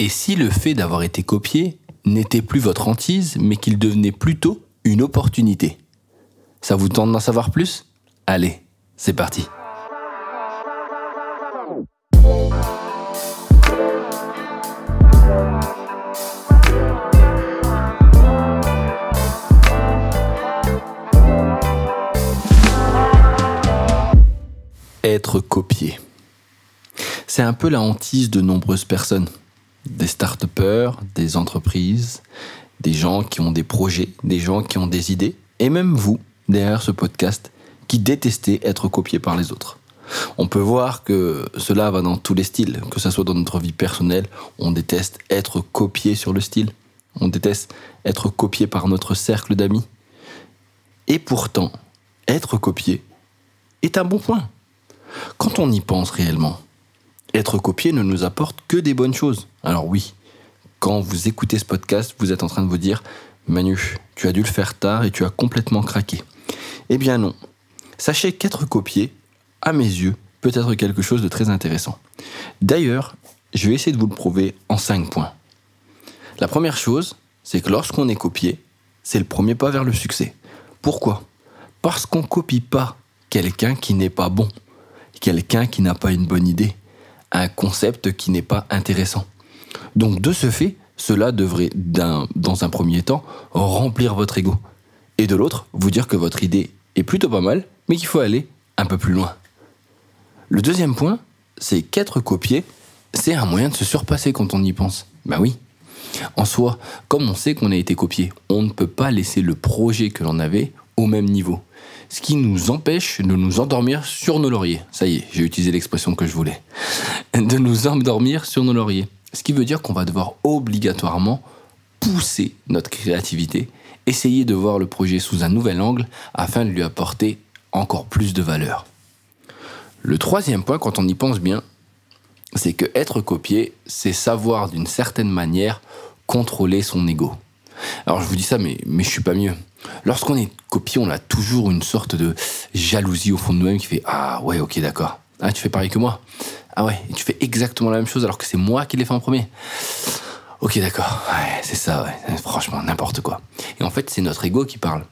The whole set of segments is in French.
Et si le fait d'avoir été copié n'était plus votre hantise, mais qu'il devenait plutôt une opportunité? Ça vous tente d'en savoir plus? Allez, c'est parti. Être copié. C'est un peu la hantise de nombreuses personnes. Des start des entreprises, des gens qui ont des projets, des gens qui ont des idées, et même vous, derrière ce podcast, qui détestez être copié par les autres. On peut voir que cela va dans tous les styles, que ce soit dans notre vie personnelle, on déteste être copié sur le style, on déteste être copié par notre cercle d'amis. Et pourtant, être copié est un bon point. Quand on y pense réellement, être copié ne nous apporte que des bonnes choses. Alors oui, quand vous écoutez ce podcast, vous êtes en train de vous dire Manu, tu as dû le faire tard et tu as complètement craqué. Eh bien non. Sachez qu'être copié, à mes yeux, peut être quelque chose de très intéressant. D'ailleurs, je vais essayer de vous le prouver en cinq points. La première chose, c'est que lorsqu'on est copié, c'est le premier pas vers le succès. Pourquoi? Parce qu'on ne copie pas quelqu'un qui n'est pas bon quelqu'un qui n'a pas une bonne idée, un concept qui n'est pas intéressant. Donc de ce fait, cela devrait, dans un premier temps, remplir votre ego. Et de l'autre, vous dire que votre idée est plutôt pas mal, mais qu'il faut aller un peu plus loin. Le deuxième point, c'est qu'être copié, c'est un moyen de se surpasser quand on y pense. Ben oui. En soi, comme on sait qu'on a été copié, on ne peut pas laisser le projet que l'on avait même niveau ce qui nous empêche de nous endormir sur nos lauriers. Ça y est, j'ai utilisé l'expression que je voulais. De nous endormir sur nos lauriers. Ce qui veut dire qu'on va devoir obligatoirement pousser notre créativité, essayer de voir le projet sous un nouvel angle afin de lui apporter encore plus de valeur. Le troisième point, quand on y pense bien, c'est que être copié, c'est savoir d'une certaine manière contrôler son ego. Alors je vous dis ça, mais, mais je suis pas mieux. Lorsqu'on est copié, on a toujours une sorte de jalousie au fond de nous-mêmes qui fait Ah ouais, ok, d'accord. Ah, tu fais pareil que moi. Ah ouais, tu fais exactement la même chose alors que c'est moi qui l'ai fait en premier. Ok, d'accord. C'est ça. Franchement, n'importe quoi. Et en fait, c'est notre ego qui parle.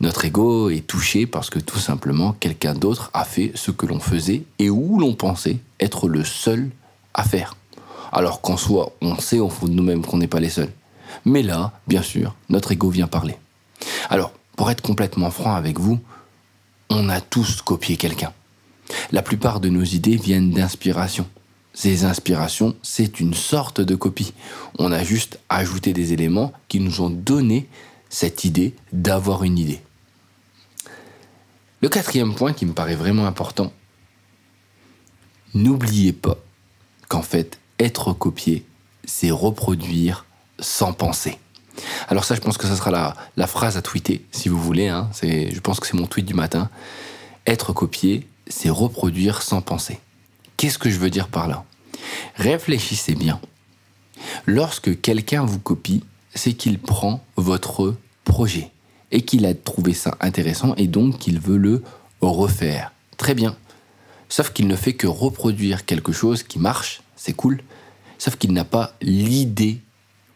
Notre ego est touché parce que tout simplement, quelqu'un d'autre a fait ce que l'on faisait et où l'on pensait être le seul à faire. Alors qu'en soi, on sait au fond de nous-mêmes qu'on n'est pas les seuls. Mais là, bien sûr, notre ego vient parler. Alors, pour être complètement franc avec vous, on a tous copié quelqu'un. La plupart de nos idées viennent d'inspiration. Ces inspirations, c'est une sorte de copie. On a juste ajouté des éléments qui nous ont donné cette idée d'avoir une idée. Le quatrième point qui me paraît vraiment important, n'oubliez pas qu'en fait, être copié, c'est reproduire sans penser. Alors ça, je pense que ce sera la, phrase à tweeter, si vous voulez. Hein. je pense que c'est mon tweet du matin. Être copié, c'est reproduire sans penser. Qu'est-ce que je veux dire par là? Réfléchissez bien. Lorsque quelqu'un vous copie, c'est qu'il prend votre projet et qu'il a trouvé ça intéressant et donc qu'il veut le refaire. Très bien. Sauf qu'il ne fait que reproduire quelque chose qui marche, c'est cool, sauf qu'il n'a pas l'idée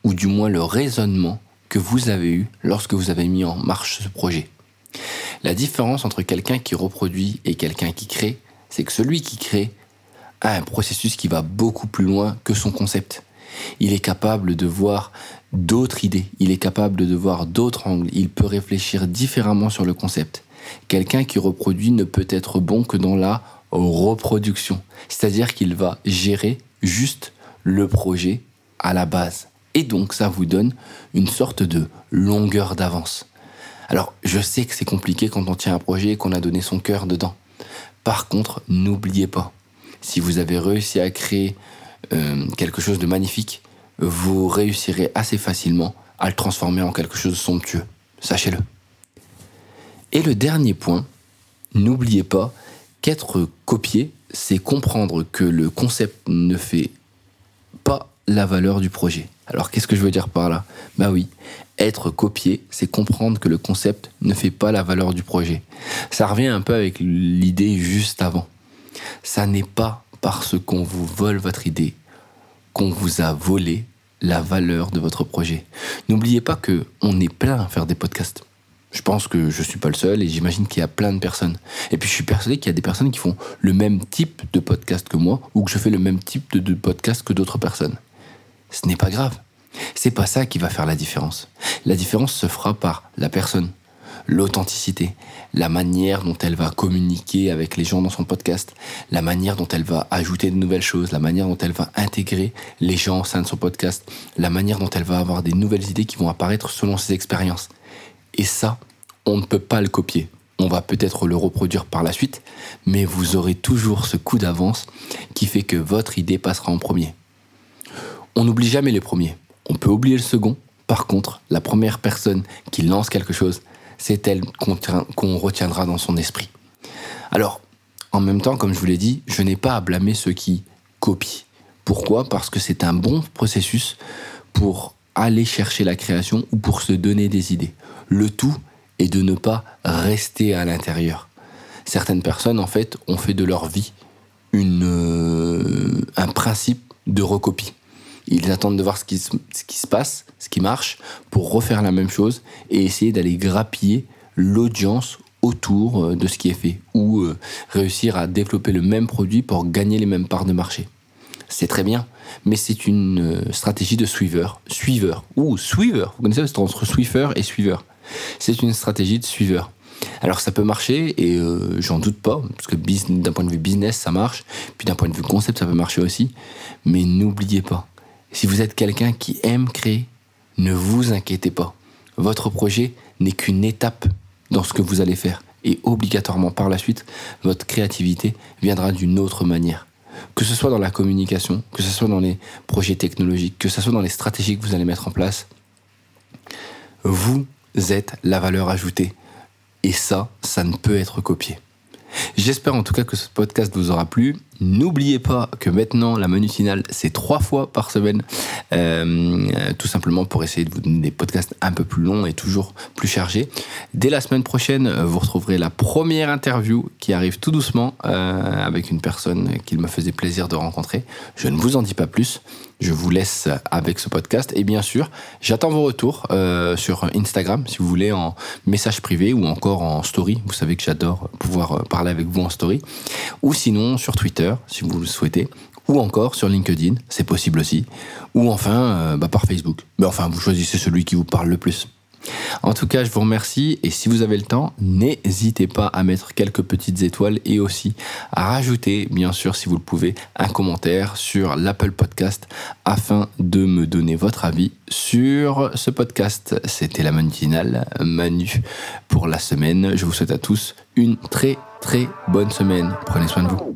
ou du moins le raisonnement que vous avez eu lorsque vous avez mis en marche ce projet. La différence entre quelqu'un qui reproduit et quelqu'un qui crée, c'est que celui qui crée a un processus qui va beaucoup plus loin que son concept. Il est capable de voir d'autres idées, il est capable de voir d'autres angles, il peut réfléchir différemment sur le concept. Quelqu'un qui reproduit ne peut être bon que dans la reproduction, c'est-à-dire qu'il va gérer juste le projet à la base. Et donc ça vous donne une sorte de longueur d'avance. Alors je sais que c'est compliqué quand on tient un projet et qu'on a donné son cœur dedans. Par contre, n'oubliez pas, si vous avez réussi à créer euh, quelque chose de magnifique, vous réussirez assez facilement à le transformer en quelque chose de somptueux. Sachez-le. Et le dernier point, n'oubliez pas qu'être copié, c'est comprendre que le concept ne fait pas la valeur du projet. Alors qu'est-ce que je veux dire par là? Bah oui, être copié, c'est comprendre que le concept ne fait pas la valeur du projet. Ça revient un peu avec l'idée juste avant. Ça n'est pas parce qu'on vous vole votre idée qu'on vous a volé la valeur de votre projet. N'oubliez pas que on est plein à faire des podcasts. Je pense que je suis pas le seul et j'imagine qu'il y a plein de personnes. Et puis je suis persuadé qu'il y a des personnes qui font le même type de podcast que moi ou que je fais le même type de, de podcast que d'autres personnes. Ce n'est pas grave. C'est pas ça qui va faire la différence. La différence se fera par la personne, l'authenticité, la manière dont elle va communiquer avec les gens dans son podcast, la manière dont elle va ajouter de nouvelles choses, la manière dont elle va intégrer les gens au sein de son podcast, la manière dont elle va avoir des nouvelles idées qui vont apparaître selon ses expériences. Et ça, on ne peut pas le copier. On va peut-être le reproduire par la suite, mais vous aurez toujours ce coup d'avance qui fait que votre idée passera en premier. On n'oublie jamais les premiers. On peut oublier le second. Par contre, la première personne qui lance quelque chose, c'est elle qu'on retiendra dans son esprit. Alors, en même temps, comme je vous l'ai dit, je n'ai pas à blâmer ceux qui copient. Pourquoi? Parce que c'est un bon processus pour aller chercher la création ou pour se donner des idées. Le tout est de ne pas rester à l'intérieur. Certaines personnes, en fait, ont fait de leur vie euh, un principe de recopie. Ils attendent de voir ce qui, se passe, ce qui marche, pour refaire la même chose et essayer d'aller grappiller l'audience autour euh, de ce qui est fait ou euh, réussir à développer le même produit pour gagner les mêmes parts de marché. C'est très bien, mais c'est une euh, stratégie de suiveur. Suiveur ou suiveur. Vous connaissez c'est entre suiveur et suiveur? C'est une stratégie de suiveur. Alors ça peut marcher et j'en doute pas, parce que d'un point de vue business ça marche, puis d'un point de vue concept ça peut marcher aussi, mais n'oubliez pas, si vous êtes quelqu'un qui aime créer, ne vous inquiétez pas. Votre projet n'est qu'une étape dans ce que vous allez faire. Et obligatoirement par la suite, votre créativité viendra d'une autre manière. Que ce soit dans la communication, que ce soit dans les projets technologiques, que ce soit dans les stratégies que vous allez mettre en place, vous êtes la valeur ajoutée. Et ça, ça ne peut être copié. J'espère en tout cas que ce podcast vous aura plu. N'oubliez pas que maintenant la manutinale c'est trois fois par semaine, euh, tout simplement pour essayer de vous donner des podcasts un peu plus longs et toujours plus chargés. Dès la semaine prochaine, vous retrouverez la première interview qui arrive tout doucement euh, avec une personne qu'il me faisait plaisir de rencontrer. Je ne vous en dis pas plus. Je vous laisse avec ce podcast et bien sûr, j'attends vos retours euh, sur Instagram si vous voulez en message privé ou encore en story. Vous savez que j'adore pouvoir parler avec vous en story ou sinon sur Si vous le souhaitez, ou encore sur LinkedIn, c'est possible aussi, ou enfin euh, bah, par Facebook. Mais enfin, vous choisissez celui qui vous parle le plus. En tout cas, je vous remercie et si vous avez le temps, n'hésitez pas à mettre quelques petites étoiles et aussi à rajouter, bien sûr, si vous le pouvez, un commentaire sur l'Apple Podcast afin de me donner votre avis sur ce podcast. C'était la matinale Manu pour la semaine. Je vous souhaite à tous une très très bonne semaine. Prenez soin de vous.